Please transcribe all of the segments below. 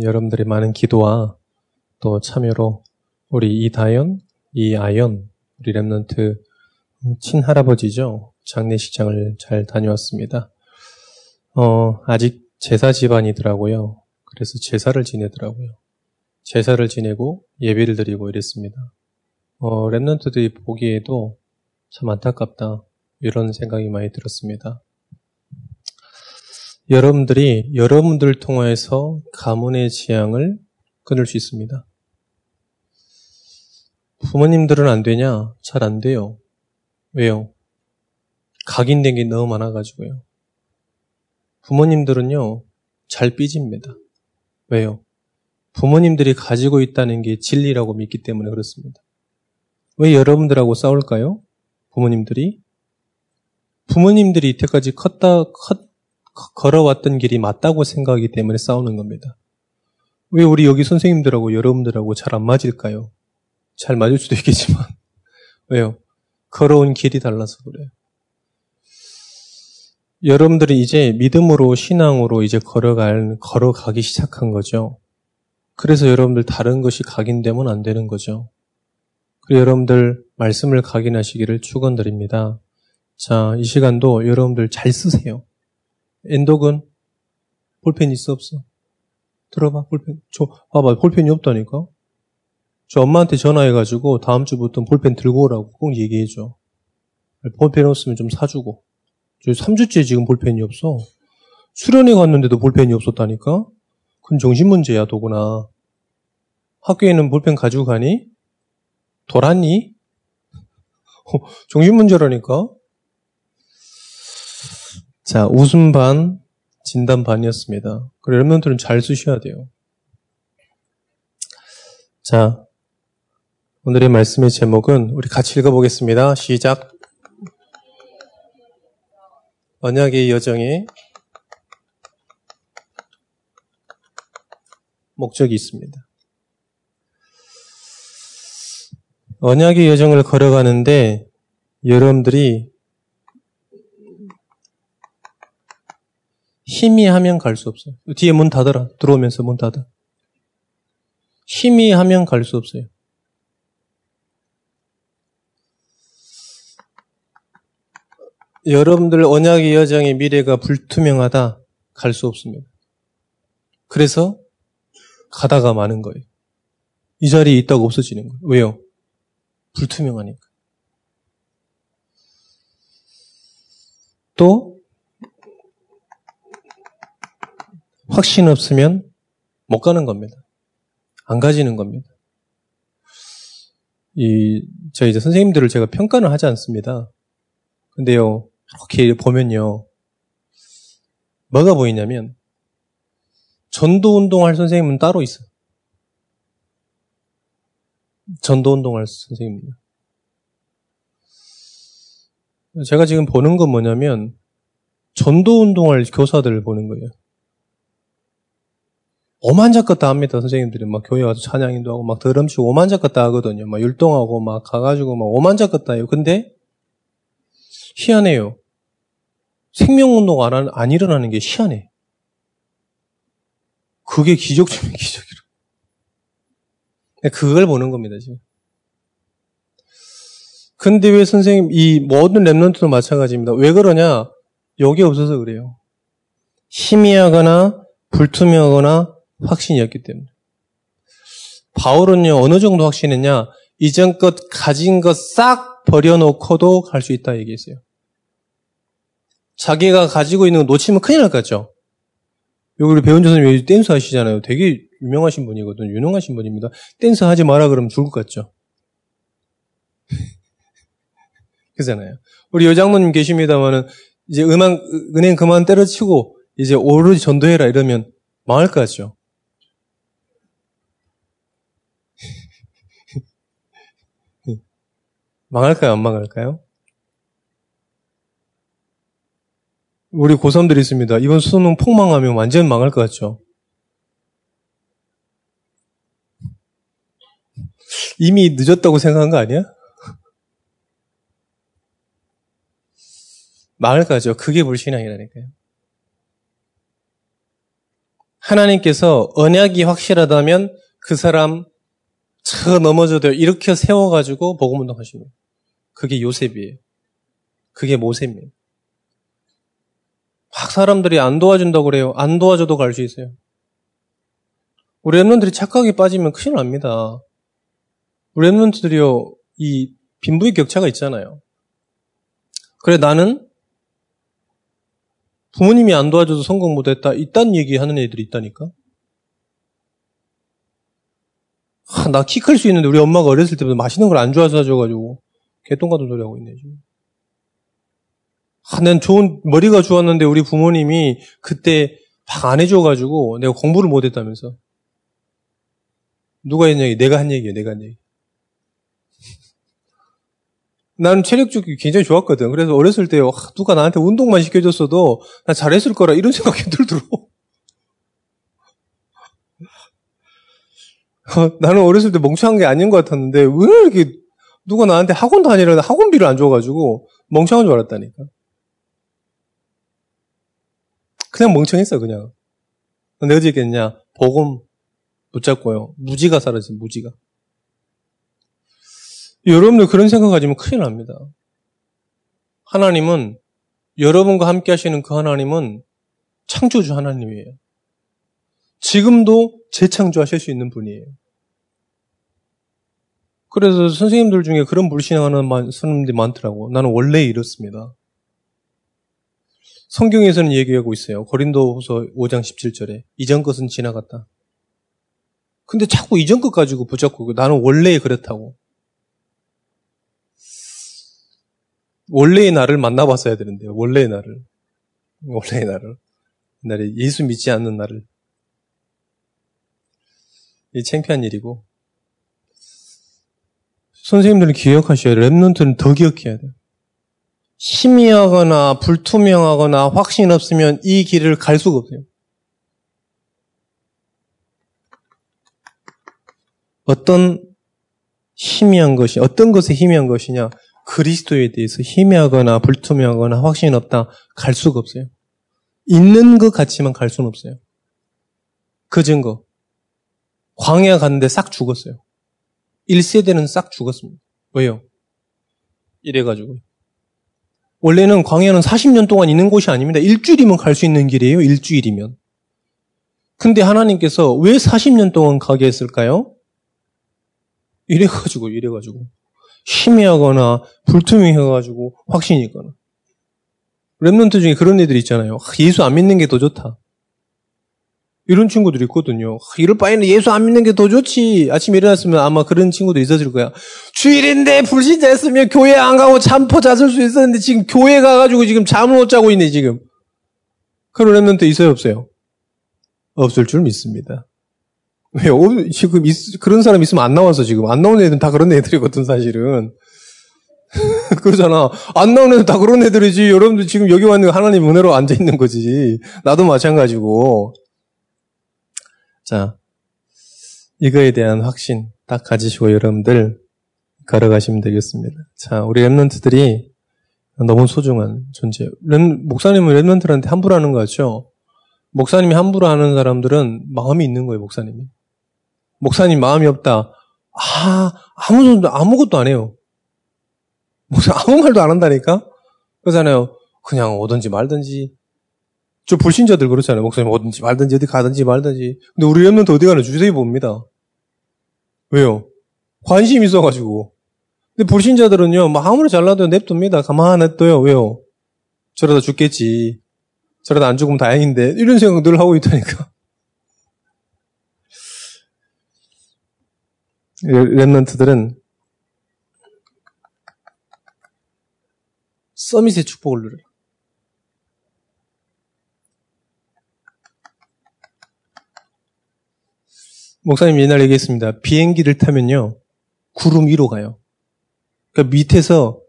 여러분들의 많은 기도와 또 참여로 우리 이다연, 이아연, 우리 랩런트 친할아버지죠. 장례식장을 잘 다녀왔습니다. 어, 아직 제사 집안이더라고요. 그래서 제사를 지내더라고요. 제사를 지내고 예배를 드리고 이랬습니다. 어, 랩런트들이 보기에도 참 안타깝다. 이런 생각이 많이 들었습니다. 여러분들이 여러분들을 통해서 가문의 지향을 끊을 수 있습니다. 부모님들은 안 되냐? 잘 안 돼요. 왜요? 각인된 게 너무 많아가지고요. 부모님들은요, 잘 삐집니다. 왜요? 부모님들이 가지고 있다는 게 진리라고 믿기 때문에 그렇습니다. 왜 여러분들하고 싸울까요? 부모님들이? 부모님들이 이때까지 컸다, 컸, 걸어왔던 길이 맞다고 생각하기 때문에 싸우는 겁니다. 왜 우리 여기 선생님들하고 여러분들하고 잘 안 맞을까요? 잘 맞을 수도 있겠지만. 왜요? 걸어온 길이 달라서 그래요. 여러분들이 이제 믿음으로 신앙으로 이제 걸어갈 걸어가기 시작한 거죠. 그래서 여러분들 다른 것이 각인되면 안 되는 거죠. 그리고 여러분들 말씀을 각인하시기를 축원드립니다. 자, 이 시간도 여러분들 잘 쓰세요. 엔독은 볼펜 있어 없어? 들어봐 볼펜. 저 봐봐 볼펜이 없다니까. 저 엄마한테 전화해가지고 다음 주부터 볼펜 들고 오라고 꼭 얘기해줘. 볼펜 없으면 좀 사주고. 저 3주째 지금 볼펜이 없어. 수련회 갔는데도 볼펜이 없었다니까? 그건 정신문제야, 도구나. 학교에는 볼펜 가지고 가니? 돌았니? 어, 정신문제라니까? 자, 웃음 반, 진단 반이었습니다. 그래, 여러분들은 잘 쓰셔야 돼요. 자, 오늘의 말씀의 제목은 우리 같이 읽어보겠습니다. 시작. 언약의 여정에 목적이 있습니다. 언약의 여정을 걸어가는데 여러분들이 힘이 하면 갈 수 없어요. 뒤에 문 닫아라. 들어오면서 문 닫아. 힘이 하면 갈 수 없어요. 여러분들 언약의 여정의 미래가 불투명하다 갈 수 없습니다. 그래서 가다가 마는 거예요. 이 자리에 있다가 없어지는 거예요. 왜요? 불투명하니까. 또 확신 없으면 못 가는 겁니다. 안 가지는 겁니다. 이, 저희 이제 선생님들을 제가 평가는 하지 않습니다. 근데요, 이렇게 보면요. 뭐가 보이냐면 전도 운동할 선생님은 따로 있어요. 전도 운동할 선생님입니다. 제가 지금 보는 건 뭐냐면 전도 운동할 교사들을 보는 거예요. 오만작것 다 합니다, 선생님들이. 막 교회 와서 찬양인도 하고, 막 드럼치고 오만작것 다 하거든요. 막 율동하고, 막 가가지고, 막 오만작것 다 해요. 근데, 희한해요. 생명운동 안, 안 일어나는 게 희한해. 그게 기적 중에 기적이라. 그걸 보는 겁니다, 지금. 근데 왜 선생님, 이 모든 랩런트도 마찬가지입니다. 왜 그러냐? 여기 없어서 그래요. 희미하거나 불투명하거나 확신이었기 때문에. 바울은요, 어느 정도 확신했냐? 이전껏 가진 것 싹 버려놓고도 갈 수 있다 얘기했어요. 자기가 가지고 있는 거 놓치면 큰일 날 것 같죠? 여기 우리 배운 교수님 댄스 하시잖아요. 되게 유명하신 분이거든. 유능하신 분입니다. 댄스 하지 마라 그러면 죽을 것 같죠? 그잖아요. 우리 여장모님 계십니다만은 이제 음악, 은행 그만 때려치고 이제 오로지 전도해라 이러면 망할 것 같죠? 망할까요? 안 망할까요? 우리 고3들이 있습니다. 이번 수능 폭망하면 완전 망할 것 같죠? 이미 늦었다고 생각한 거 아니야? 망할 거죠. 그게 불신앙이라니까요. 하나님께서 언약이 확실하다면 그 사람 저 넘어져도 이렇게 세워가지고 복음 거예요. 그게 요셉이에요. 그게 모세입니다. 막 사람들이 안 도와준다고 그래요. 안 도와줘도 갈 수 있어요. 우리 랩런들이 착각에 빠지면 큰일 납니다. 우리 랩런트들이요, 이 빈부의 격차가 있잖아요. 그래, 나는 부모님이 안 도와줘서 성공 못했다. 이딴 얘기 하는 애들이 있다니까. 아, 나 키 클 수 있는데 우리 엄마가 어렸을 때부터 맛있는 걸 안 좋아서 사줘가지고 개똥 같은 소리 하고 있네, 지금. 아, 난 좋은, 머리가 좋았는데 우리 부모님이 그때 막 안 해줘가지고 내가 공부를 못했다면서. 누가 했냐, 내가 한 얘기예요, 내가 한 얘기. 나는 체력적이 굉장히 좋았거든. 그래서 어렸을 때 누가 나한테 운동만 시켜줬어도 나 잘했을 거라 이런 생각이 들더라. 어, 나는 어렸을 때 멍청한 게 아닌 것 같았는데 왜 이렇게 누가 나한테 학원 다니라는 학원비를 안 줘가지고 멍청한 줄 알았다니까. 그냥 멍청했어 그냥. 내가 어떻게 했냐? 복음 붙잡고요. 무지가 사라진 무지가. 여러분들 그런 생각하지면 큰일 납니다. 하나님은 여러분과 함께 하시는 그 하나님은 창조주 하나님이에요. 지금도 재창조하실 수 있는 분이에요. 그래서 선생님들 중에 그런 불신하는 사람들이 많더라고. 나는 원래 이렇습니다. 성경에서는 얘기하고 있어요. 고린도후서 5장 17절에 이전 것은 지나갔다. 근데 자꾸 이전 것 가지고 붙잡고 나는 원래 그렇다고. 원래의 나를 만나봤어야 되는데 원래의 나를. 원래의 나를. 옛날에 예수 믿지 않는 나를. 이 창피한 일이고. 선생님들은 기억하셔야 돼요. 랩런트는 더 기억해야 돼요. 희미하거나 불투명하거나 확신 없으면 이 길을 갈 수가 없어요. 어떤 희미한 것이, 어떤 것에 희미한 것이냐? 그리스도에 대해서 희미하거나 불투명하거나 확신이 없다. 갈 수가 없어요. 있는 것 같지만 갈 수는 없어요. 그 증거. 광야 갔는데 싹 죽었어요. 1세대는 싹 죽었습니다. 왜요? 이래가지고. 원래는 광야는 40년 동안 있는 곳이 아닙니다. 일주일이면 갈 수 있는 길이에요. 일주일이면. 근데 하나님께서 왜 40년 동안 가게 했을까요? 이래가지고, 이래가지고. 희미하거나 불투명해가지고 확신이 있거나. 랩런트 중에 그런 애들 있잖아요. 예수 안 믿는 게 더 좋다. 이런 친구들이 있거든요. 이럴 바에는 예수 안 믿는 게 더 좋지. 아침에 일어났으면 아마 그런 친구도 있었을 거야. 주일인데 불신자였으면 교회 안 가고 잠포 잤을 수 있었는데 지금 교회 가가지고 지금 잠을 못 자고 있네, 지금. 그런 랩런트 있어요, 없어요? 없을 줄 믿습니다. 왜요? 지금 있, 그런 사람 있으면 안 나와서 지금. 안 나오는 애들은 다 그런 애들이거든, 사실은. 그러잖아. 안 나오는 애들 다 그런 애들이지. 여러분들 지금 여기 왔는 하나님 은혜로 앉아있는 거지. 나도 마찬가지고. 자, 이거에 대한 확신 딱 가지시고 여러분들 걸어가시면 되겠습니다. 자, 우리 랩런트들이 너무 소중한 존재. 렘, 목사님은 remnant한테 함부로 하는 거 같죠? 목사님이 함부로 하는 사람들은 마음이 있는 거예요, 목사님이. 목사님 마음이 없다. 아, 아무, 아무것도 안 해요. 목사 아무 말도 안 한다니까? 그러잖아요. 그냥 오든지 말든지. 저 불신자들 그렇잖아요. 목사님 오든지 말든지 어디 가든지 말든지. 근데 우리 remnant 어디 가나 자세히 봅니다. 왜요? 관심 있어가지고. 근데 불신자들은요, 뭐 아무리 잘나도 냅둡니다. 가만히 냅둬요. 왜요? 저러다 죽겠지. 저러다 안 죽으면 다행인데. 이런 생각 늘 하고 있다니까. 랩런트들은 서밋의 축복을 누려라. 목사님 옛날 얘기했습니다. 비행기를 타면요, 구름 위로 가요. 그러니까 밑에서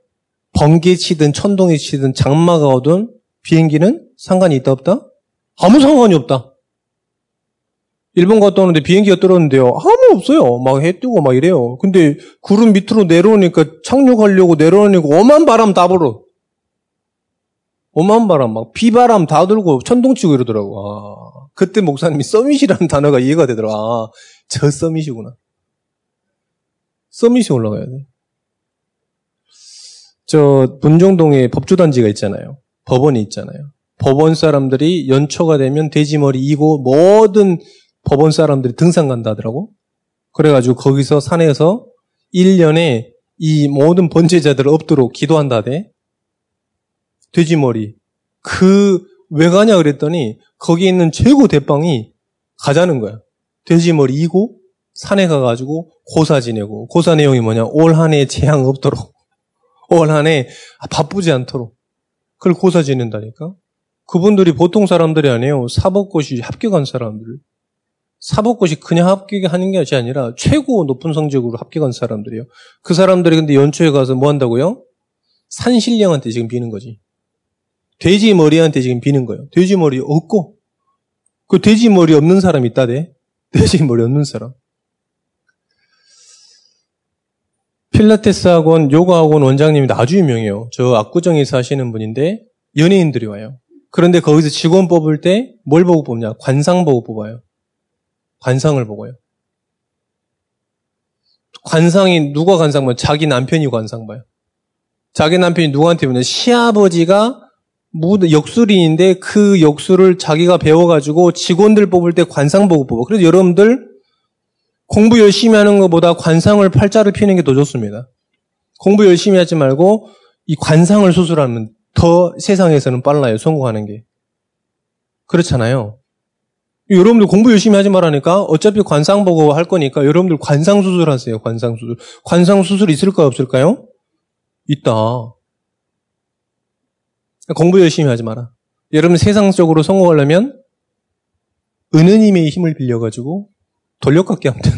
번개 치든 천둥이 치든 장마가 오든 비행기는 상관이 있다 없다? 아무 상관이 없다. 일본 갔다 오는데 비행기가 떨어졌는데요. 아무 없어요. 막 해 뜨고 막 이래요. 근데 구름 밑으로 내려오니까 착륙하려고 내려오니까 오만 바람 다 불어. 오만 바람 막 비바람 다 들고 천둥 치고 이러더라고. 아. 그때 목사님이 서밋이라는 단어가 이해가 되더라. 아, 저 서밋이구나. 서밋이 올라가야 돼. 저 분종동에 법조단지가 있잖아요. 법원이 있잖아요. 법원 사람들이 연초가 되면 돼지머리 이고 모든 법원 사람들이 등산 간다 하더라고. 그래가지고 거기서 산에서 1년에 이 모든 번제자들을 없도록 기도한다 대. 돼지머리. 그, 왜 가냐 그랬더니 거기 있는 최고 대빵이 가자는 거야. 돼지머리 이고 산에 가가지고 고사 지내고 고사 내용이 뭐냐? 올 한해 재앙 없도록. 올 한해 바쁘지 않도록. 그걸 고사 지낸다니까? 그분들이 보통 사람들이 아니에요. 사법고시 합격한 사람들. 사법고시 그냥 합격하는 게 아니라 최고 높은 성적으로 합격한 사람들이에요. 그 사람들이 근데 연초에 가서 뭐 한다고요? 산신령한테 지금 비는 거지 돼지 머리한테 지금 비는 거예요 돼지 머리 없고 그 돼지 머리 없는 사람 있다대 돼지 머리 없는 사람 필라테스 학원, 요가 학원 원장님이 아주 유명해요. 저 압구정에 사시는 분인데 연예인들이 와요. 그런데 거기서 직원 뽑을 때 뭘 보고 뽑냐? 관상 보고 뽑아요. 관상을 보고요. 관상이 누가 관상 봐요? 자기 남편이 관상 봐요. 자기 남편이 누구한테 보냐? 시아버지가 역술인인데 그 역술을 자기가 배워가지고 직원들 뽑을 때 관상 보고 뽑아. 그래서 여러분들 공부 열심히 하는 것보다 관상을 팔자를 피는 게 더 좋습니다. 공부 열심히 하지 말고 이 관상을 수술하면 더 세상에서는 빨라요. 성공하는 게. 그렇잖아요. 여러분들 공부 열심히 하지 말라니까 어차피 관상 보고 할 거니까 여러분들 관상 수술하세요. 관상 수술. 관상 수술 있을까요? 없을까요? 있다. 공부 열심히 하지 마라. 여러분 세상적으로 성공하려면 은느님의 힘을 빌려가지고 돌려깎기 하면 되는.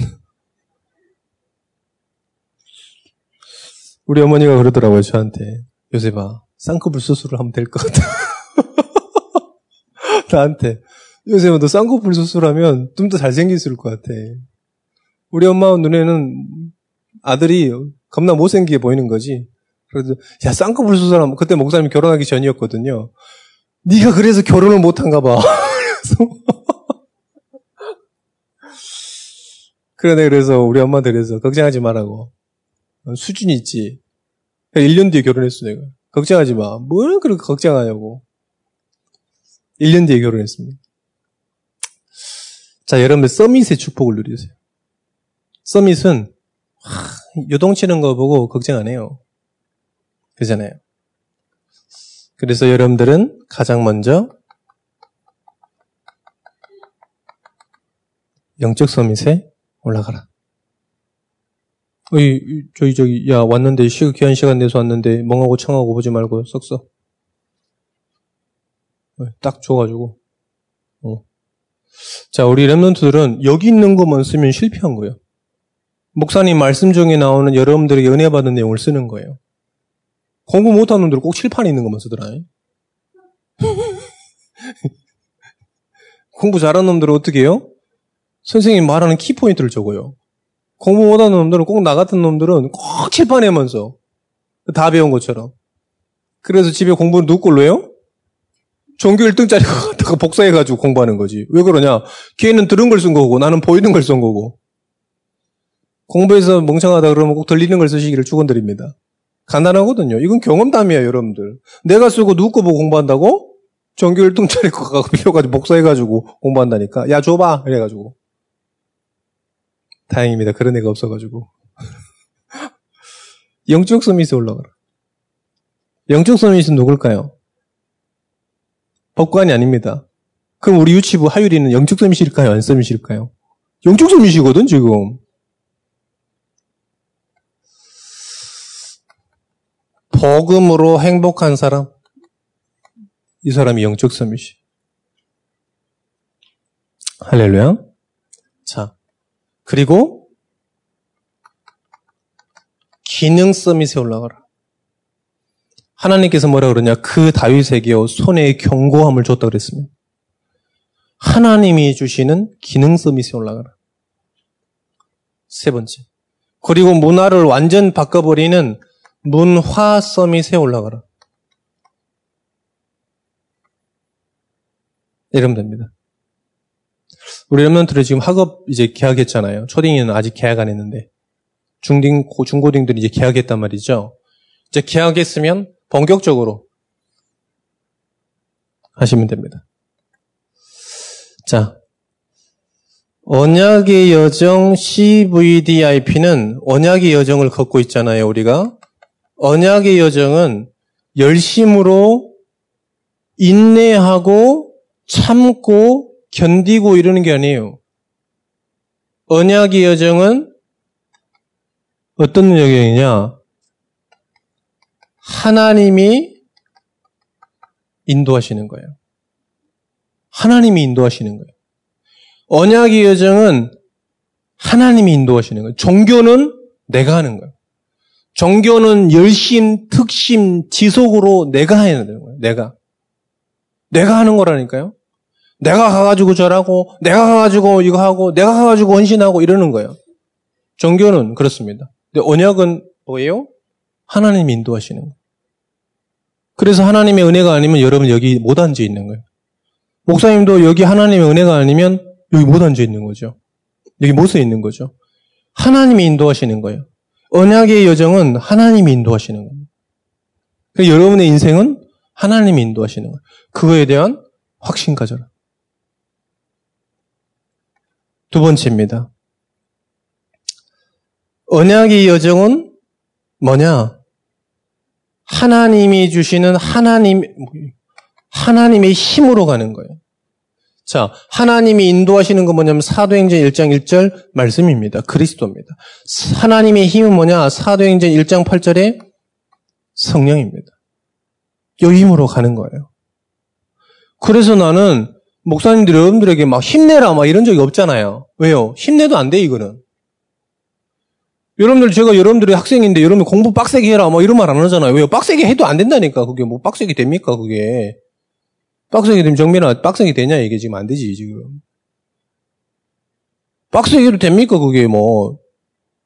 우리 어머니가 그러더라고요, 저한테. 요새봐, 쌍꺼풀 수술을 하면 될 것 같아. 나한테. 요새봐, 너 쌍꺼풀 수술 하면 좀 더 잘생겼을 것 같아. 우리 엄마 눈에는 아들이 겁나 못생기게 보이는 거지. 그래서, 야, 쌍꺼풀 수술하면, 그때 목사님 결혼하기 전이었거든요. 네가 그래서 결혼을 못한가 봐. 그래서 그러네, 그래서 우리 엄마한테 그래서 걱정하지 말라고. 수준이 있지. 1년 뒤에 결혼했어, 내가. 걱정하지 마. 뭘 그렇게 걱정하냐고. 1년 뒤에 결혼했습니다. 자, 여러분들 서밋의 축복을 누리세요. 서밋은 하, 요동치는 거 보고 걱정 안 해요. 그잖아요. 그래서 여러분들은 가장 먼저 영적 서밋에 올라가라. 어이, 저기, 저기, 야, 왔는데, 시, 귀한 시간 내서 왔는데, 멍하고 청하고 보지 말고, 썩써. 딱 줘가지고. 어. 자, 우리 랩런트들은 여기 있는 것만 쓰면 실패한 거예요. 목사님 말씀 중에 나오는 여러분들에게 은혜 받은 내용을 쓰는 거예요. 공부 못하는 놈들은 꼭 칠판에 있는 것만 쓰더라. 공부 잘하는 놈들은 어떻게 해요? 선생님 말하는 키포인트를 적어요. 공부 못하는 놈들은 꼭 나 같은 놈들은 꼭 칠판에만 써. 다 배운 것처럼. 그래서 집에 공부는 누구 걸로 해요? 종교 1등짜리 갖다가 복사해가지고 공부하는 거지. 왜 그러냐? 걔는 들은 걸 쓴 거고 나는 보이는 걸 쓴 거고. 공부해서 멍청하다 그러면 꼭 들리는 걸 쓰시기를 축원드립니다. 간단하거든요. 이건 경험담이에요, 여러분들. 내가 쓰고 누구 거 보고 공부한다고? 종교 1등짜리 거 갖고 빌려가지고 복사해가지고 공부한다니까. 야, 줘봐. 이래가지고. 다행입니다. 그런 애가 없어가지고. 영적 서밋에 올라가라. 영적 서밋은 누굴까요? 법관이 아닙니다. 그럼 우리 유치부 하율이는 영적 서밋일까요? 안 서밋일까요? 영적 서밋이거든, 지금. 복음으로 행복한 사람. 이 사람이 영적 서밋이. 할렐루야. 자, 그리고 기능 서밋에 올라가라. 하나님께서 뭐라 그러냐? 그 다윗에게 손에 경고함을 줬다 그랬습니다. 하나님이 주시는 기능 서밋에 올라가라. 세 번째. 그리고 문화를 완전 바꿔버리는 문화 서밋에 올라가라. 이러면 됩니다. 우리 랩런트를 지금 학업 이제 계약했잖아요. 초딩이는 아직 계약 안 했는데. 중딩, 중고딩들이 이제 계약했단 말이죠. 이제 계약했으면 본격적으로 하시면 됩니다. 자, 언약의 여정 CVDIP는 언약의 여정을 걷고 있잖아요, 우리가. 언약의 여정은 열심으로 인내하고 참고 견디고 이러는 게 아니에요. 언약의 여정은 어떤 여정이냐? 하나님이 인도하시는 거예요. 하나님이 인도하시는 거예요. 언약의 여정은 하나님이 인도하시는 거예요. 종교는 내가 하는 거예요. 종교는 열심, 특심, 지속으로 내가 해야 되는 거예요. 내가. 내가 하는 거라니까요. 내가 가가지고 저라고, 내가 가가지고 이거 하고, 내가 가가지고 헌신하고 이러는 거예요. 종교는 그렇습니다. 근데 언약은 뭐예요? 하나님이 인도하시는 거예요. 그래서 하나님의 은혜가 아니면 여러분 여기 못 앉아 있는 거예요. 목사님도 여기 하나님의 은혜가 아니면 여기 못 앉아 있는 거죠. 여기 못 서 있는 거죠. 하나님이 인도하시는 거예요. 언약의 여정은 하나님이 인도하시는 겁니다. 여러분의 인생은 하나님이 인도하시는 거예요. 그거에 대한 확신 가져라. 두 번째입니다. 언약의 여정은 뭐냐? 하나님이 주시는 하나님, 하나님의 힘으로 가는 거예요. 자, 하나님이 인도하시는 건 뭐냐면 사도행전 1장 1절 말씀입니다. 그리스도입니다. 하나님의 힘은 뭐냐? 사도행전 1장 8절에 성령입니다. 요 힘으로 가는 거예요. 그래서 나는 목사님들 여러분들에게 막 힘내라 막 이런 적이 없잖아요. 왜요? 힘내도 안 돼, 이거는. 여러분들, 제가 여러분들의 학생인데 여러분 공부 빡세게 해라 뭐 이런 말 안 하잖아요. 왜요? 빡세게 해도 안 된다니까. 그게 뭐 빡세게 됩니까, 그게. 빡세게 되면 정민아, 빡세게 되냐? 이게 지금 안 되지, 지금. 빡세게 해도 됩니까, 그게 뭐.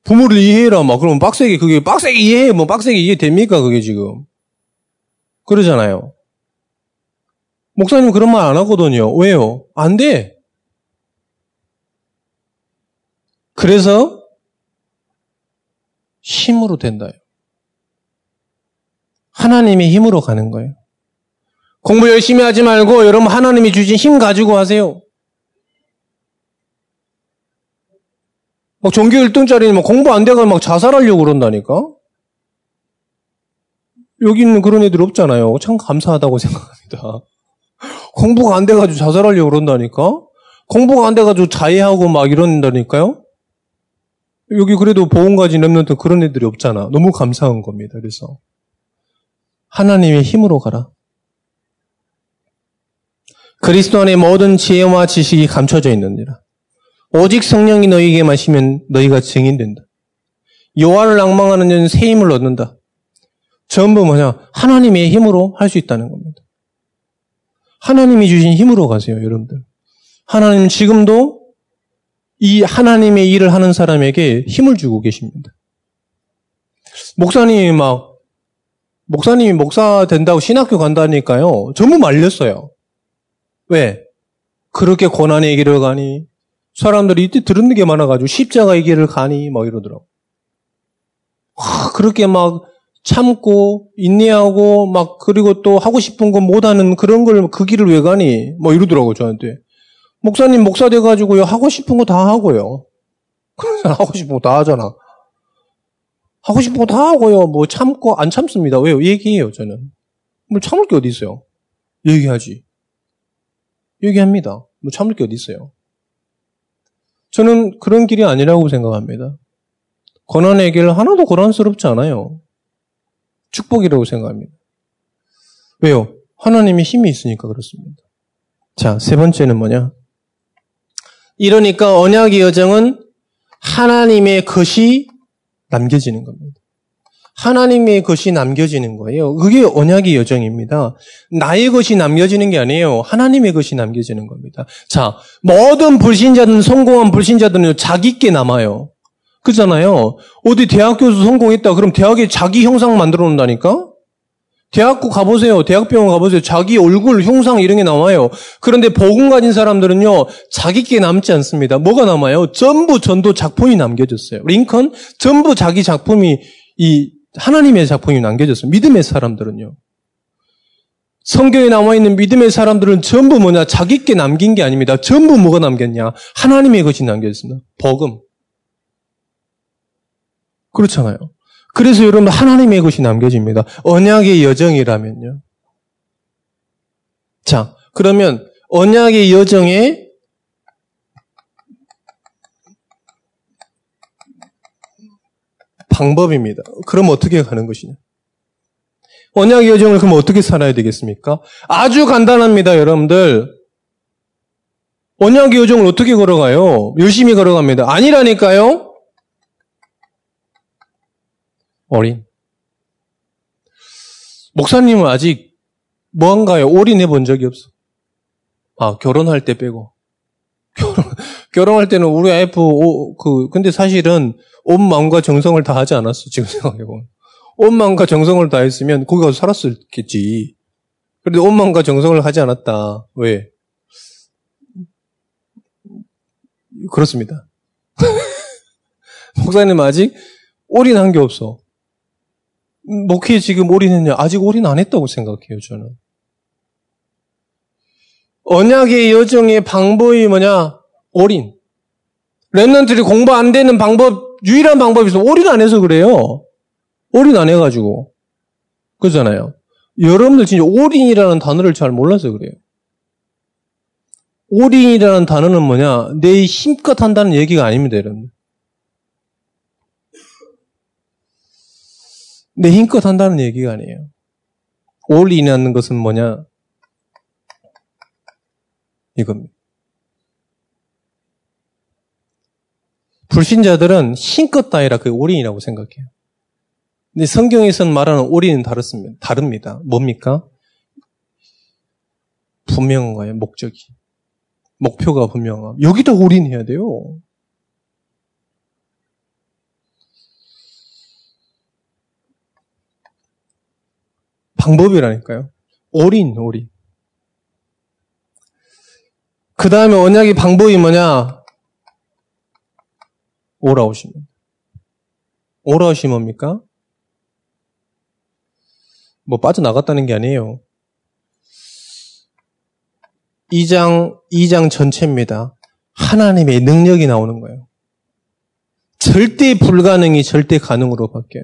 부모를 이해해라, 막. 그러면 빡세게, 그게 빡세게 이해해, 뭐 빡세게 이해 됩니까, 그게 지금. 그러잖아요. 목사님 그런 말 안 하거든요. 왜요? 안 돼. 그래서 힘으로 된다요. 하나님의 힘으로 가는 거예요. 공부 열심히 하지 말고 여러분 하나님이 주신 힘 가지고 하세요. 막 종교 1등짜리는 막 공부 안 돼가 막 자살하려고 그런다니까? 여기 있는 그런 애들 없잖아요. 참 감사하다고 생각합니다. 공부가 안 돼가지고 자살하려고 그런다니까? 공부가 안 돼가지고 자해하고 막 이런다니까요? 여기 그래도 보험 가진 랩런트 그런 애들이 없잖아. 너무 감사한 겁니다. 그래서. 하나님의 힘으로 가라. 그리스도 안에 모든 지혜와 지식이 감춰져 있느니라. 오직 성령이 너희에게 마시면 너희가 증인된다. 요한을 낭망하는 자는 새 힘을 얻는다. 전부 뭐냐? 하나님의 힘으로 할 수 있다는 겁니다. 하나님이 주신 힘으로 가세요, 여러분들. 하나님 지금도 이 하나님의 일을 하는 사람에게 힘을 주고 계십니다. 목사님이 막, 목사님이 목사 된다고 신학교 간다니까요. 전부 말렸어요. 왜? 그렇게 고난의 길을 가니? 사람들이 이때 들은 게 많아가지고 십자가의 길을 가니? 막 이러더라고. 와, 그렇게 막 참고 인내하고 막 그리고 또 하고 싶은 거 못하는 그런 걸 그 길을 왜 가니? 뭐 이러더라고 저한테. 목사님 목사 돼가지고요 하고 싶은 거 다 하고요. 하고 싶은 거 다 하잖아. 하고 싶은 거 다 하고요. 뭐 참고 안 참습니다. 왜요? 얘기해요 저는. 뭐 참을 게 어디 있어요? 얘기하지. 얘기합니다. 뭐 참을 게 어디 있어요? 저는 그런 길이 아니라고 생각합니다. 고난의 길 하나도 고난스럽지 않아요. 축복이라고 생각합니다. 왜요? 하나님의 힘이 있으니까 그렇습니다. 자, 세 번째는 뭐냐? 이러니까 언약의 여정은 하나님의 것이 남겨지는 겁니다. 하나님의 것이 남겨지는 거예요. 그게 언약의 여정입니다. 나의 것이 남겨지는 게 아니에요. 하나님의 것이 남겨지는 겁니다. 자, 모든 불신자들은 성공한 불신자들은 자기 게 남아요. 그잖아요. 어디 대학교에서 성공했다. 그럼 대학에 자기 형상 만들어 놓는다니까? 대학교 가보세요. 대학병원 가보세요. 자기 얼굴, 흉상 이런 게 나와요. 그런데 복음 가진 사람들은요, 자기께 남지 않습니다. 뭐가 남아요? 전부 전도 작품이 남겨졌어요. 링컨? 전부 자기 작품이, 이, 하나님의 작품이 남겨졌어요. 믿음의 사람들은요. 성경에 나와 있는 믿음의 사람들은 전부 뭐냐? 자기께 남긴 게 아닙니다. 전부 뭐가 남겼냐? 하나님의 것이 남겨졌습니다. 복음. 그렇잖아요. 그래서 여러분 하나님의 것이 남겨집니다. 언약의 여정이라면요. 자, 그러면 언약의 여정에 방법입니다. 그럼 어떻게 가는 것이냐? 언약의 여정을 그럼 어떻게 살아야 되겠습니까? 아주 간단합니다, 여러분들. 언약의 여정을 어떻게 걸어가요? 열심히 걸어갑니다. 아니라니까요? 어린. 목사님은 아직 뭐한가요? 올인해 본 적이 없어. 아, 결혼할 때 빼고. 결혼, 결혼할 때는 우리 와이프, 오, 그, 근데 사실은 온 마음과 정성을 다 하지 않았어, 지금 생각해보면. 온 마음과 정성을 다 했으면 거기 가서 살았을겠지. 그런데 온 마음과 정성을 하지 않았다. 왜? 그렇습니다. 목사님 아직 올인한 게 없어. 목회에 지금 올인했냐? 아직 올인 안 했다고 생각해요, 저는. 언약의 여정의 방법이 뭐냐? 올인. remnant들이 공부 안 되는 방법, 유일한 방법이 있어. 올인 안 해서 그래요. 올인 안 해가지고. 그러잖아요. 여러분들 진짜 올인이라는 단어를 잘 몰라서 그래요. 올인이라는 단어는 뭐냐? 내 힘껏 한다는 얘기가 아닙니다, 여러분. 내 힘껏 한다는 얘기가 아니에요. 올인하는 것은 뭐냐? 이겁니다. 불신자들은 힘껏 다이라 그 올인이라고 생각해요. 근데 성경에서는 말하는 올인은 다릅니다. 다릅니다. 뭡니까? 분명한 거예요, 목적이. 목표가 분명함. 여기다 올인해야 돼요. 방법이라니까요. 올인, 올인. 그 다음에 언약의 방법이 뭐냐? 오라오심. 오라오심 뭡니까? 뭐 빠져나갔다는 게 아니에요. 2장, 2장 전체입니다. 하나님의 능력이 나오는 거예요. 절대 불가능이 절대 가능으로 바뀌어요.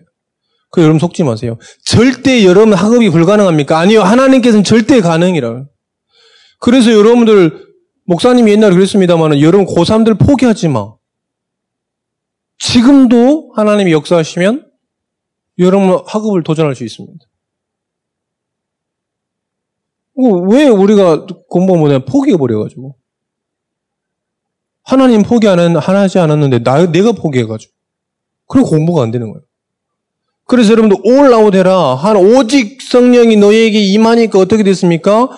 그 여러분 속지 마세요. 절대 여러분 학업이 불가능합니까? 아니요. 하나님께서는 절대 가능이라고. 그래서 여러분들 목사님이 옛날에 그랬습니다만 여러분 고3들 포기하지 마. 지금도 하나님이 역사하시면 여러분 학업을 도전할 수 있습니다. 어, 왜 우리가 공부 못해 포기해버려가지고. 하나님 포기 안 하지 않았는데 나, 내가 포기해가지고. 그리고 공부가 안 되는 거예요. 그래서 여러분들 올라오되라 한 오직 성령이 너에게 임하니까 어떻게 됐습니까?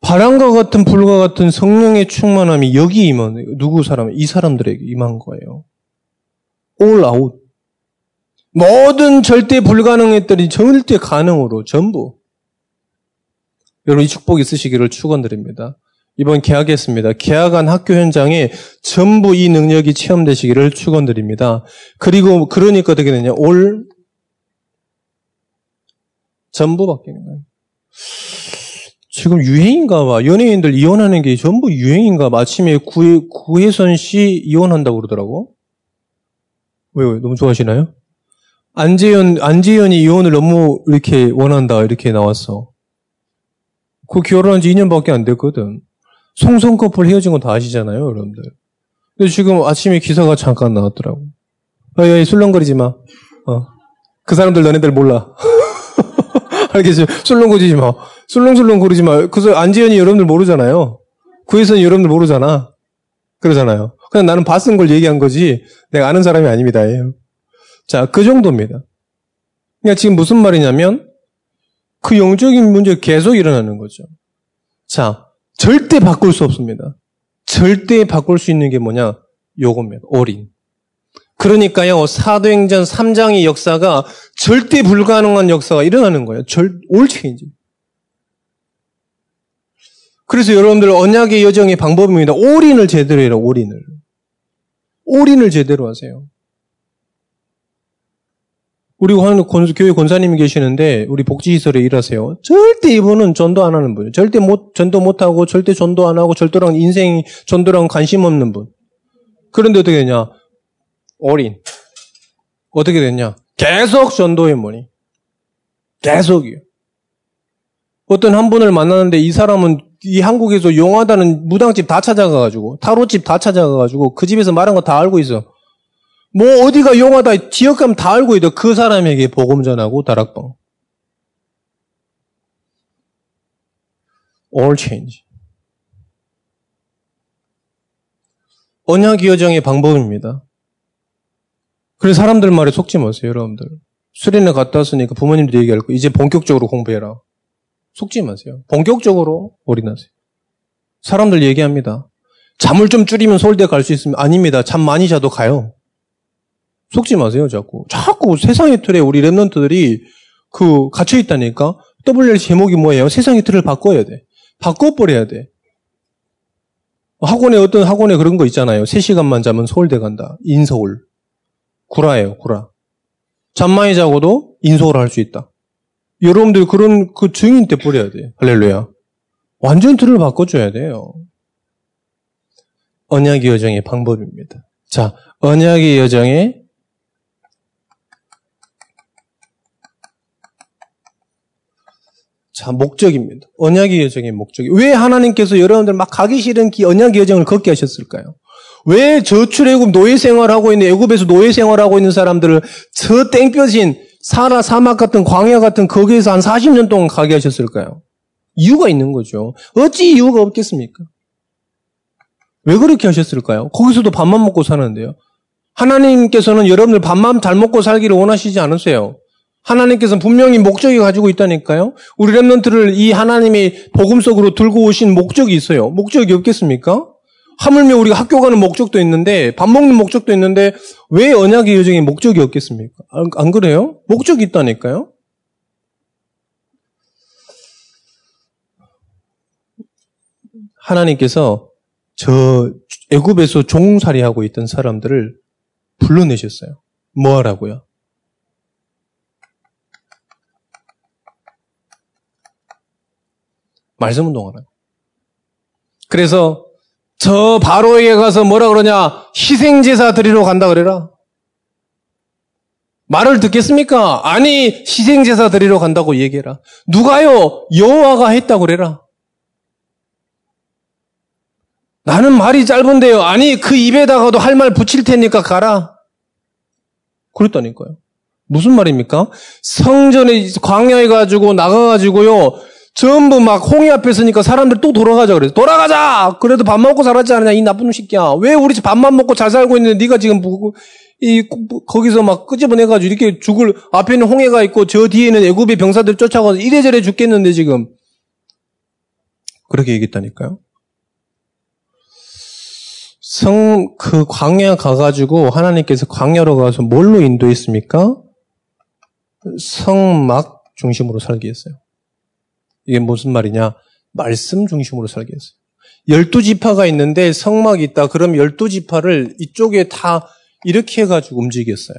바람과 같은 불과 같은 성령의 충만함이 여기 임한 누구 사람 이 사람들에게 임한 거예요. All out. 모든 절대 불가능했더니 절대 가능으로 전부. 여러분 이 축복 있으시기를 축원드립니다. 이번 개학했습니다. 개학한 학교 현장에 전부 이 능력이 체험되시기를 축원드립니다. 그리고 그러니까 어떻게 되냐? 올 전부 바뀌는 거예요. 지금 유행인가 봐. 연예인들 이혼하는 게 전부 유행인가 봐. 아침에 구혜, 구혜선 씨 이혼한다고 그러더라고. 왜요? 너무 좋아하시나요? 안재현, 안재현이 이혼을 너무 이렇게 원한다. 이렇게 나왔어. 그 결혼한 지 2년밖에 안 됐거든. 송송 커플 헤어진 건 다 아시잖아요, 여러분들. 근데 지금 아침에 기사가 잠깐 나왔더라고. 야, 야, 술렁거리지 마. 어. 그 사람들 너네들 몰라. 알겠어요? 술렁거리지 마. 술렁술렁 거리지 마. 그래서 안지현이 여러분들 모르잖아요. 구혜선이 여러분들 모르잖아. 그러잖아요. 그냥 나는 봤은 걸 얘기한 거지 내가 아는 사람이 아닙니다. 자, 그 정도입니다. 그러니까 지금 무슨 말이냐면 그 영적인 문제가 계속 일어나는 거죠. 자, 절대 바꿀 수 없습니다. 절대 바꿀 수 있는 게 뭐냐? 요겁니다. 올인. 그러니까요, 사도행전 3장의 역사가 절대 불가능한 역사가 일어나는 거예요. 절, 올 체인지. 그래서 여러분들 언약의 여정의 방법입니다. 올인을 제대로 해라, 올인을. 올인을 제대로 하세요. 우리 교회 권사님이 계시는데 우리 복지시설에 일하세요. 절대 이분은 전도 안 하는 분이에요. 절대 못 전도 못 하고 절대 전도 안 하고 절도랑 인생 전도랑 관심 없는 분. 그런데 어떻게 되냐? 올인. 어떻게 됐냐? 계속 전도의 머니. 계속이요. 어떤 한 분을 만나는데 이 사람은 이 한국에서 용하다는 무당집 다 찾아가가지고 타로집 다 찾아가가지고 그 집에서 말한 거 다 알고 있어. 뭐 어디가 용하다 지역 가면 다 알고 있어. 그 사람에게 복음 전하고 다락방. All change. 언약 여정의 방법입니다. 그래서 사람들 말에 속지 마세요, 여러분들. 수련회 갔다 왔으니까 부모님도 얘기할 거 이제 본격적으로 공부해라. 속지 마세요. 본격적으로 올인하세요. 사람들 얘기합니다. 잠을 좀 줄이면 서울대 갈 수 있으면 아닙니다. 잠 많이 자도 가요. 속지 마세요, 자꾸. 자꾸 세상의 틀에 우리 랩런트들이 그 갇혀 있다니까. WL 제목이 뭐예요? 세상의 틀을 바꿔야 돼. 바꿔버려야 돼. 학원에 어떤 학원에 그런 거 있잖아요. 3시간만 자면 서울대 간다. 인서울. 구라예요, 구라. 잠 많이 자고도 인서울 할 수 있다. 여러분들 그런 그 증인 때 뿌려야 돼요. 할렐루야. 완전 틀을 바꿔줘야 돼요. 언약의 여정의 방법입니다. 자, 언약의 여정의 자, 목적입니다. 언약의 여정의 목적이. 왜 하나님께서 여러분들 막 가기 싫은 기 언약의 여정을 걷게 하셨을까요? 왜 저출애굽 노예 생활하고 있는 애굽에서 노예 생활하고 있는 사람들을 저 땡볕인 사라 사막 같은 광야 같은 거기에서 한 40년 동안 가게 하셨을까요? 이유가 있는 거죠. 어찌 이유가 없겠습니까? 왜 그렇게 하셨을까요? 거기서도 밥만 먹고 사는데요. 하나님께서는 여러분들 밥만 잘 먹고 살기를 원하시지 않으세요. 하나님께서는 분명히 목적이 가지고 있다니까요. 우리 랩런트를 이 하나님의 복음 속으로 들고 오신 목적이 있어요. 목적이 없겠습니까? 하물며 우리가 학교 가는 목적도 있는데 밥 먹는 목적도 있는데 왜 언약의 여정에 목적이 없겠습니까? 안, 안 그래요? 목적이 있다니까요. 하나님께서 저 애굽에서 종살이 하고 있던 사람들을 불러내셨어요. 뭐 하라고요? 말씀 운동하라고. 그래서 저 바로에게 가서 뭐라 그러냐? 희생제사 드리러 간다 그래라. 말을 듣겠습니까? 아니, 희생제사 드리러 간다고 얘기해라. 누가요? 여호와가 했다고 그래라. 나는 말이 짧은데요. 아니, 그 입에다가도 할 말 붙일 테니까 가라. 그랬다니까요. 무슨 말입니까? 성전에 광야에 가지고 나가가지고요. 전부 막 홍해 앞에 서니까 사람들 또 돌아가자 그래서 돌아가자. 그래도 밥 먹고 살았지 않느냐 이 나쁜 새끼야. 왜 우리 집 밥만 먹고 잘 살고 있는데 네가 지금 이 거기서 막 끄집어내가지고 이렇게 죽을 앞에는 홍해가 있고 저 뒤에는 애굽의 병사들 쫓아가서 이래저래 죽겠는데 지금 그렇게 얘기했다니까요. 성 그 광야 가가지고 하나님께서 광야로 가서 뭘로 인도했습니까? 성막 중심으로 살게 했어요. 이게 무슨 말이냐? 말씀 중심으로 살게 했어요. 열두 지파가 있는데 성막이 있다. 그럼 열두 지파를 이쪽에 다 이렇게 해가지고 움직였어요.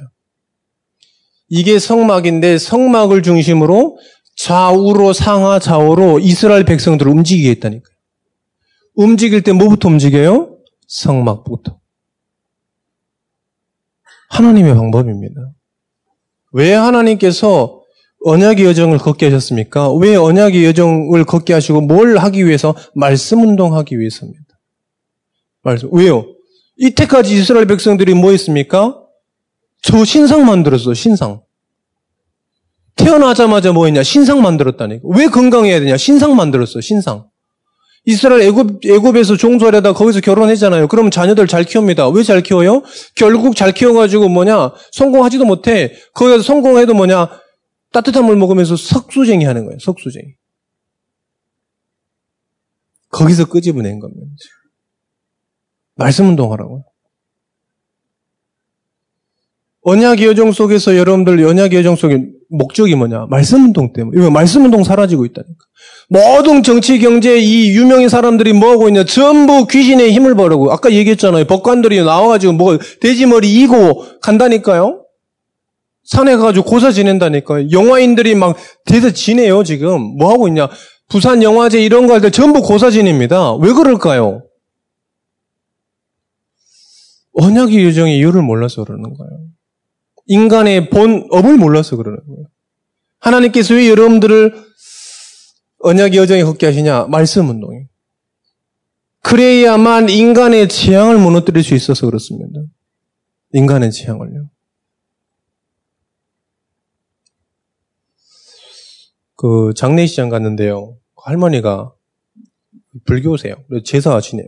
이게 성막인데 성막을 중심으로 좌우로 상하 좌우로 이스라엘 백성들을 움직이게 했다니까요. 움직일 때 뭐부터 움직여요? 성막부터. 하나님의 방법입니다. 왜 하나님께서 언약의 여정을 걷게 하셨습니까? 왜 언약의 여정을 걷게 하시고 뭘 하기 위해서? 말씀 운동하기 위해서입니다. 말씀. 왜요? 이때까지 이스라엘 백성들이 뭐 했습니까? 저 신상 만들었어, 신상. 태어나자마자 뭐 했냐? 신상 만들었다니까. 왜 건강해야 되냐? 신상 만들었어, 신상. 이스라엘 애굽, 애굽에서 종소하려다 거기서 결혼했잖아요. 그러면 자녀들 잘 키웁니다. 왜 잘 키워요? 결국 잘 키워가지고 뭐냐? 성공하지도 못해. 거기서 성공해도 뭐냐? 따뜻한 물 먹으면서 석수쟁이 하는 거예요. 석수쟁이. 거기서 끄집어낸 겁니다. 말씀 운동하라고요. 언약의 여정 속에서 여러분들 언약의 여정 속에 목적이 뭐냐? 말씀 운동 때문에. 이거 말씀 운동 사라지고 있다니까. 모든 정치, 경제, 이 유명인 사람들이 뭐 하고 있냐? 전부 귀신의 힘을 벌이고. 아까 얘기했잖아요. 법관들이 나와 가지고 뭐 돼지머리 이고 간다니까요? 산에 가가지고 고사 지낸다니까요. 영화인들이 막 대서 지내요, 지금. 뭐 하고 있냐? 부산 영화제 이런 거 할 때 전부 고사 지냅니다. 왜 그럴까요? 언약의 요정의 이유를 몰라서 그러는 거예요. 인간의 본 업을 몰라서 그러는 거예요. 하나님께서 왜 여러분들을 언약의 여정에 걷게 하시냐? 말씀 운동이에요. 그래야만 인간의 지향을 무너뜨릴 수 있어서 그렇습니다. 인간의 지향을요. 그 장례시장 갔는데요. 할머니가 불교세요. 제사 하시네요.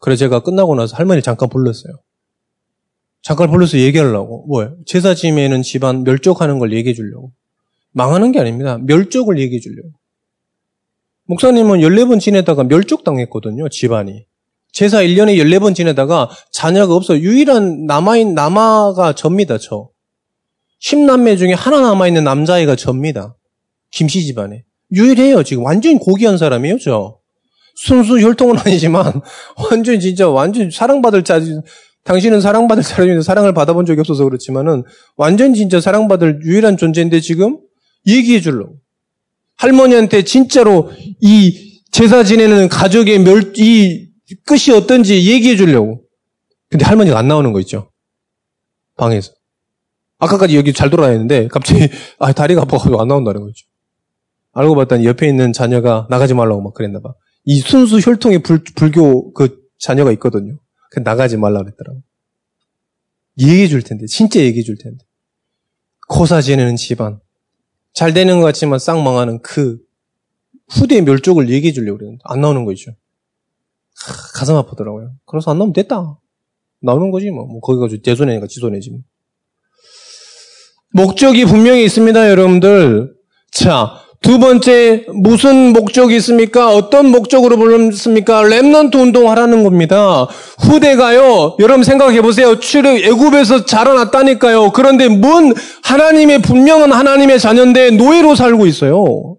그래서 제가 끝나고 나서 할머니 잠깐 불렀어요. 잠깐 불러서 얘기하려고. 뭐예요? 제사 지면은 집안 멸족하는 걸 얘기해 주려고. 망하는 게 아닙니다. 멸족을 얘기해 주려고. 목사님은 14번 지내다가 멸족당했거든요, 집안이. 제사 1년에 14번 지내다가 자녀가 없어. 유일한 남아인, 남아가 접니다, 저. 10남매 중에 하나 남아있는 남자아이가 접니다. 김씨 집안에. 유일해요, 지금. 완전히 고귀한 사람이에요, 저. 순수 혈통은 아니지만, 완전히 진짜, 완전 사랑받을 자, 당신은 사랑받을 사람인데 사랑을 받아본 적이 없어서 그렇지만은, 완전 진짜 사랑받을 유일한 존재인데 지금 얘기해 줄러 할머니한테 진짜로 이 제사 지내는 가족의 멸, 이 끝이 어떤지 얘기해 주려고. 근데 할머니가 안 나오는 거 있죠. 방에서. 아까까지 여기 잘 돌아야 했는데 갑자기 아, 다리가 아파가지고 안 나온다는 거죠. 알고 봤더니 옆에 있는 자녀가 나가지 말라고 막 그랬나 봐. 이 순수 혈통의 불, 불교 그 자녀가 있거든요. 그 나가지 말라 그랬더라고. 얘기해 줄 텐데, 진짜 얘기해 줄 텐데. 코사 지내는 집안. 잘 되는 것 같지만 싹 망하는 그 후대의 멸족을 얘기해 주려고 그랬는데, 안 나오는 거 있죠. 하, 가슴 아프더라고요. 그래서 안 나오면 됐다. 나오는 거지, 뭐. 뭐 거기 가지고 대손해니까 지 손해지. 뭐. 목적이 분명히 있습니다, 여러분들. 자, 두 번째 무슨 목적이 있습니까? 어떤 목적으로 불렀습니까? Remnant 운동하라는 겁니다. 후대가요. 여러분 생각해 보세요. 출애 애굽에서 자라났다니까요. 그런데 뭔 하나님의 분명한 하나님의 자녀인데 노예로 살고 있어요.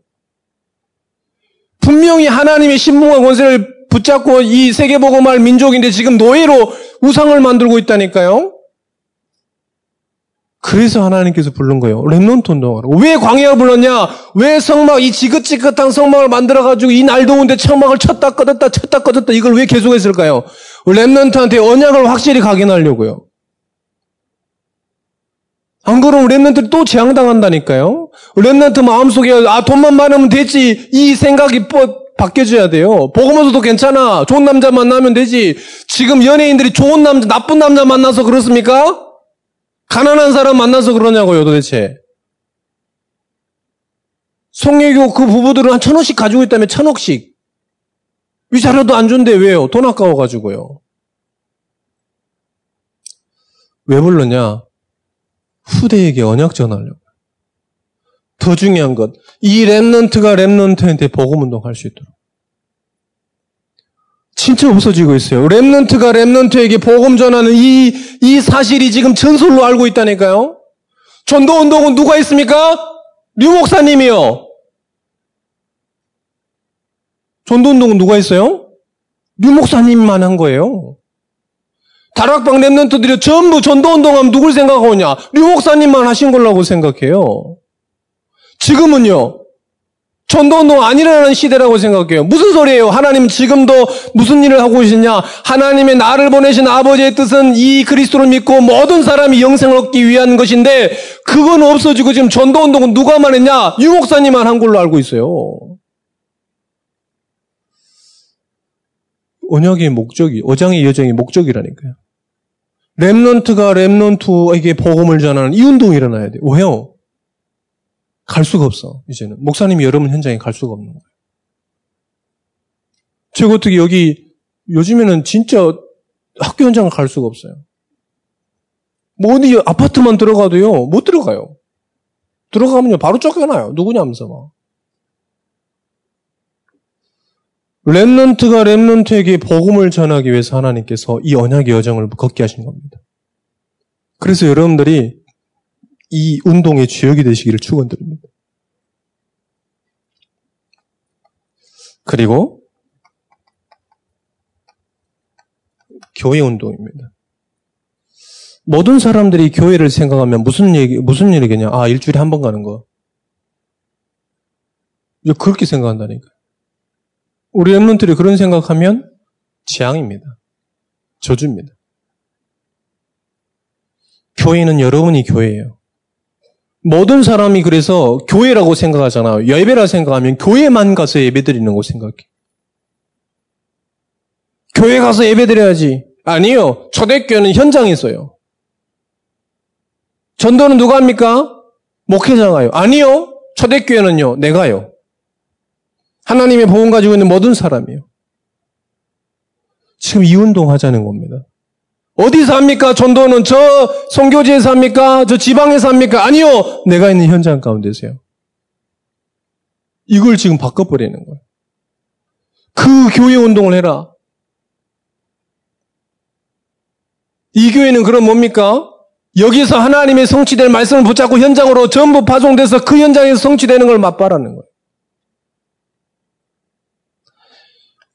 분명히 하나님의 신분과 권세를 붙잡고 이 세계복음화할 민족인데 지금 노예로 우상을 만들고 있다니까요. 그래서 하나님께서 부른 거예요. Remnant 운동하라. 왜 광야를 불렀냐? 왜 성막, 이 지긋지긋한 성막을 만들어가지고 이 날 더운데 성막을 쳤다 꺼졌다 쳤다 꺼졌다 이걸 왜 계속 했을까요? Remnant한테 언약을 확실히 각인하려고요. 안 그러면 Remnant를 또 재앙당한다니까요? Remnant 마음속에 아 돈만 많으면 되지 이 생각이 뭐 바뀌어져야 돼요. 복음 없어도 괜찮아. 좋은 남자 만나면 되지. 지금 연예인들이 좋은 남자, 나쁜 남자 만나서 그렇습니까? 가난한 사람 만나서 그러냐고요, 도대체. 송혜교 그 부부들은 한 천억씩 가지고 있다면 천억씩. 위자료도 안 준대, 왜요? 돈 아까워가지고요. 왜 불렀냐? 후대에게 언약 전하려고. 더 중요한 것, 이 랩런트가 랩런트한테 복음 운동 할 수 있도록. 진짜 없어지고 있어요. 랩런트가 랩런트에게 복음 전하는 이, 이 사실이 지금 전설로 알고 있다니까요. 전도 운동은 누가 있습니까? 류 목사님이요. 전도 운동은 누가 있어요? 류 목사님만 한 거예요. 다락방 랩런트들이 전부 전도 운동하면 누굴 생각하느냐? 류 목사님만 하신 걸라고 생각해요. 지금은요. 전도 운동 안 일어나는 시대라고 생각해요. 무슨 소리예요? 하나님 지금도 무슨 일을 하고 계시냐? 하나님의 나를 보내신 아버지의 뜻은 이 그리스도를 믿고 모든 사람이 영생을 얻기 위한 것인데 그건 없어지고 지금 전도 운동은 누가만 했냐? 유목사님만 한 걸로 알고 있어요. 언약의 목적이, 어장의 여정의 목적이라니까요. 랩런트가 랩런트에게 복음을 전하는 이 운동이 일어나야 돼요. 왜요? 갈 수가 없어, 이제는. 목사님이 여러분 현장에 갈 수가 없는 거예요. 제가 어떻게 여기, 요즘에는 진짜 학교 현장을 갈 수가 없어요. 뭐 어디 아파트만 들어가도요, 못 들어가요. 들어가면요, 바로 쫓겨나요. 누구냐면서 막. 랩런트가 랩런트에게 복음을 전하기 위해서 하나님께서 이 언약의 여정을 걷게 하신 겁니다. 그래서 여러분들이 이 운동의 주역이 되시기를 축원드립니다. 그리고 교회 운동입니다. 모든 사람들이 교회를 생각하면 무슨 얘기, 무슨 일이겠냐? 아, 일주일에 한 번 가는 거. 그렇게 생각한다니까. 우리 랩런들이 그런 생각하면 재앙입니다. 저주입니다. 교회는 여러분이 교회예요. 모든 사람이 그래서 교회라고 생각하잖아요. 예배라 생각하면 교회만 가서 예배 드리는 거 생각해. 교회 가서 예배 드려야지. 아니요. 초대교회는 현장에 있어요. 전도는 누가 합니까? 목회자가요. 아니요. 초대교회는요. 내가요. 하나님의 복음 가지고 있는 모든 사람이요. 지금 이 운동 하자는 겁니다. 어디서 합니까? 전도는 저 성교지에서 합니까? 저 지방에서 합니까? 아니요. 내가 있는 현장 가운데서요. 이걸 지금 바꿔버리는 거예요. 그 교회 운동을 해라. 이 교회는 그럼 뭡니까? 여기서 하나님의 성취될 말씀을 붙잡고 현장으로 전부 파송돼서 그 현장에서 성취되는 걸 맛봐라는 거예요.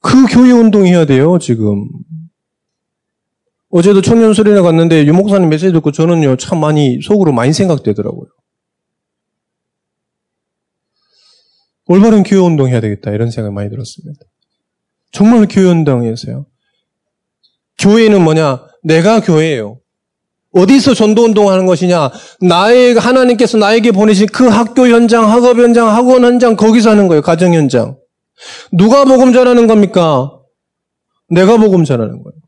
그 교회 운동해야 돼요, 지금. 어제도 청년 소리나 갔는데 유목사님 메시지 듣고 저는요, 참 많이 속으로 많이 생각되더라고요. 올바른 교회 운동 해야 되겠다, 이런 생각이 많이 들었습니다. 정말 교회 운동이었어요. 교회는 뭐냐? 내가 교회예요. 어디서 전도 운동하는 것이냐? 나의 하나님께서 나에게 보내신 그 학교 현장, 학업 현장, 학원 현장 거기서 하는 거예요. 가정 현장. 누가 복음 전하는 겁니까? 내가 복음 전하는 거예요.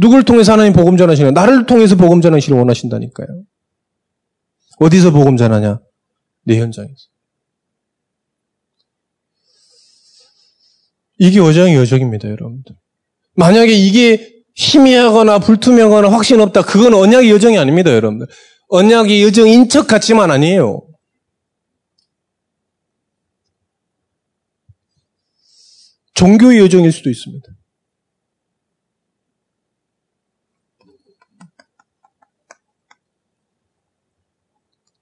누굴 통해서 하나님 복음 전하시냐? 나를 통해서 복음 전하시를 원하신다니까요. 어디서 복음 전하냐? 내 현장에서. 이게 여정이 여정입니다, 여러분들. 만약에 이게 희미하거나 불투명하거나 확신 없다. 그건 언약의 여정이 아닙니다, 여러분들. 언약의 여정인 척 같지만 아니에요. 종교의 여정일 수도 있습니다.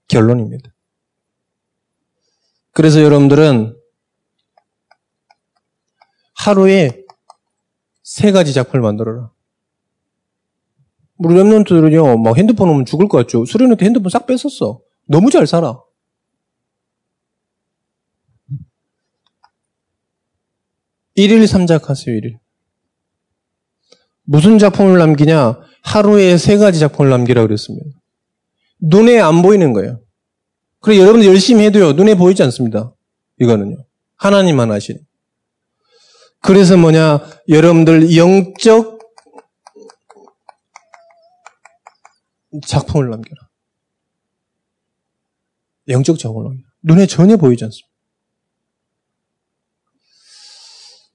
결론입니다. 그래서 여러분들은 하루에 세 가지 작품을 만들어라. 우리 랩런트들은요, 막 핸드폰 오면 죽을 것 같죠? 수련회 핸드폰 싹 뺐었어. 너무 잘 살아. 일일 삼작 하세요, 일일. 무슨 작품을 남기냐? 하루에 세 가지 작품을 남기라 그랬습니다. 눈에 안 보이는 거예요. 그래 여러분들 열심히 해도요, 눈에 보이지 않습니다. 이거는요. 하나님만 하시는. 그래서 뭐냐, 여러분들 영적 작품을 남겨라. 영적 작품을 남겨라. 눈에 전혀 보이지 않습니다.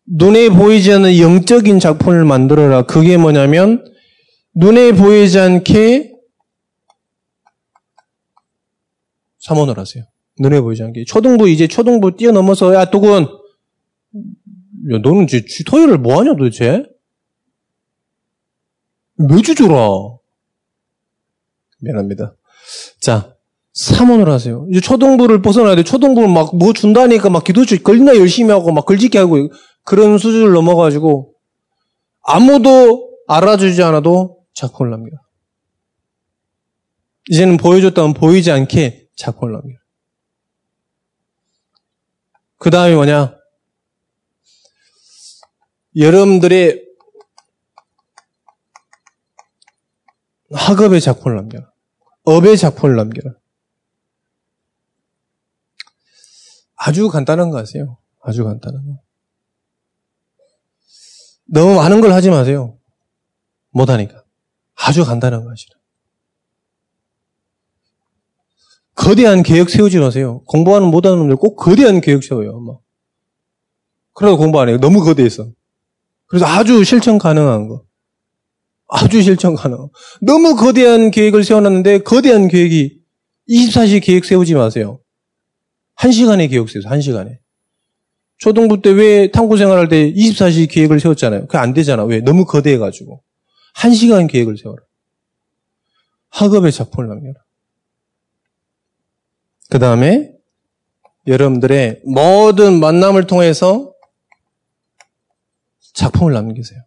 눈에 보이지 않는 영적인 작품을 만들어라. 그게 뭐냐면, 눈에 보이지 않게 삼원을 하세요. 눈에 보이지 않게. 초등부, 이제 초등부 뛰어넘어서, 야, 두군. 야, 너는 이제 토요일을 뭐 하냐, 도대체? 매주 줘라. 미안합니다. 자, 3원을 하세요. 이제 초등부를 벗어나야 돼. 초등부를 막뭐 준다니까 막 기도 주 걸리나 열심히 하고 막 걸지게 하고 그런 수준을 넘어가지고 아무도 알아주지 않아도 작품을 남겨. 이제는 보여줬다면 보이지 않게 남겨. 그 다음에 뭐냐? 여러분들의 학업의 작품을 남겨라. 업의 작품을 남겨라. 아주 간단한 거 하세요. 아주 간단한 거. 너무 많은 걸 하지 마세요. 못하니까. 아주 간단한 거 하시라. 거대한 계획 세우지 마세요. 공부하는 못하는 놈들 꼭 거대한 계획 세워요. 막. 그래도 공부 안 해요. 너무 거대해서. 그래서 아주 실천 가능한 거. 아주 실천 가능. 너무 거대한 계획을 세워놨는데 거대한 계획이 24시 계획 세우지 마세요. 1시간의 계획 세우세요. 1시간에. 초등부 때 왜 탐구 생활할 때 24시 계획을 세웠잖아요. 그게 안 되잖아. 왜? 너무 거대해가지고. 1시간 계획을 세워라. 학업의 작품을 남겨라. 그 다음에 여러분들의 모든 만남을 통해서 작품을 남기세요.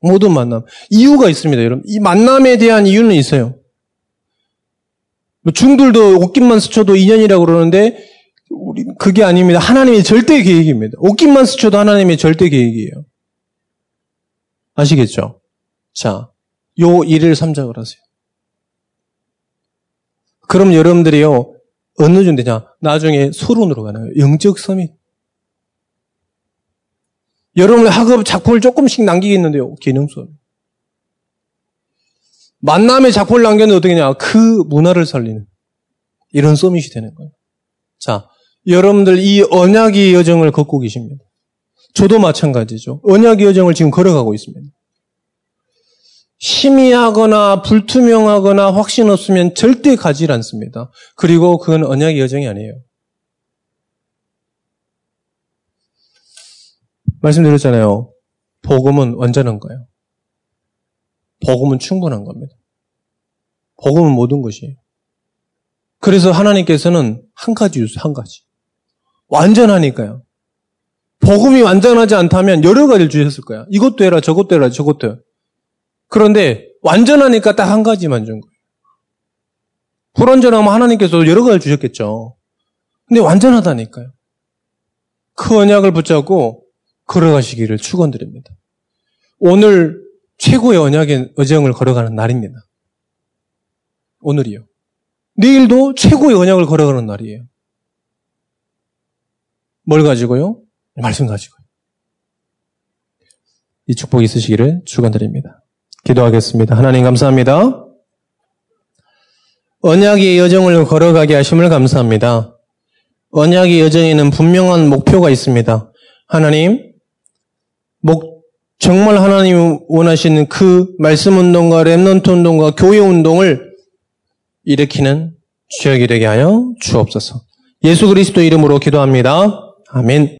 모든 만남. 이유가 있습니다, 여러분. 이 만남에 대한 이유는 있어요. 뭐 중들도 옷깃만 스쳐도 인연이라고 그러는데 우리 그게 아닙니다. 하나님의 절대 계획입니다. 옷깃만 스쳐도 하나님의 절대 계획이에요. 아시겠죠? 자, 요 일을 삼작을 하세요. 그럼 여러분들이요, 어느 정도 되냐? 나중에 소론으로 가나요? 영적 서밋. 여러분의 학업 작품을 조금씩 남기겠는데요. 기능 수업. 만남의 작품을 남겼는데 어떻게 냐? 그 문화를 살리는 이런 서밋이 되는 거예요. 자, 여러분들 이 언약의 여정을 걷고 계십니다. 저도 마찬가지죠. 언약의 여정을 지금 걸어가고 있습니다. 희미하거나 불투명하거나 확신 없으면 절대 가지 않습니다. 그리고 그건 언약의 여정이 아니에요. 말씀드렸잖아요. 복음은 완전한 거예요. 복음은 충분한 겁니다. 복음은 모든 것이에요. 그래서 하나님께서는 한 가지 주세요. 한 가지. 완전하니까요. 복음이 완전하지 않다면 여러 가지를 주셨을 거야. 이것도 해라, 저것도 해라, 저것도 해라. 그런데 완전하니까 딱 한 가지만 준 거예요. 불완전하면 하나님께서 여러 가지를 주셨겠죠. 근데 완전하다니까요. 그 언약을 붙잡고 걸어가시기를 축원드립니다. 오늘 최고의 언약의 어정을 걸어가는 날입니다. 오늘이요. 내일도 최고의 언약을 걸어가는 날이에요. 뭘 가지고요? 말씀 가지고요. 이 축복이 있으시기를 축원드립니다. 기도하겠습니다. 하나님 감사합니다. 언약의 여정을 걸어가게 하심을 감사합니다. 언약의 여정에는 분명한 목표가 있습니다. 하나님, 목, 정말 하나님 원하시는 그 말씀 운동과 Remnant 운동과 교회 운동을 일으키는 주역이 되게 하여 주옵소서. 예수 그리스도 이름으로 기도합니다. 아멘.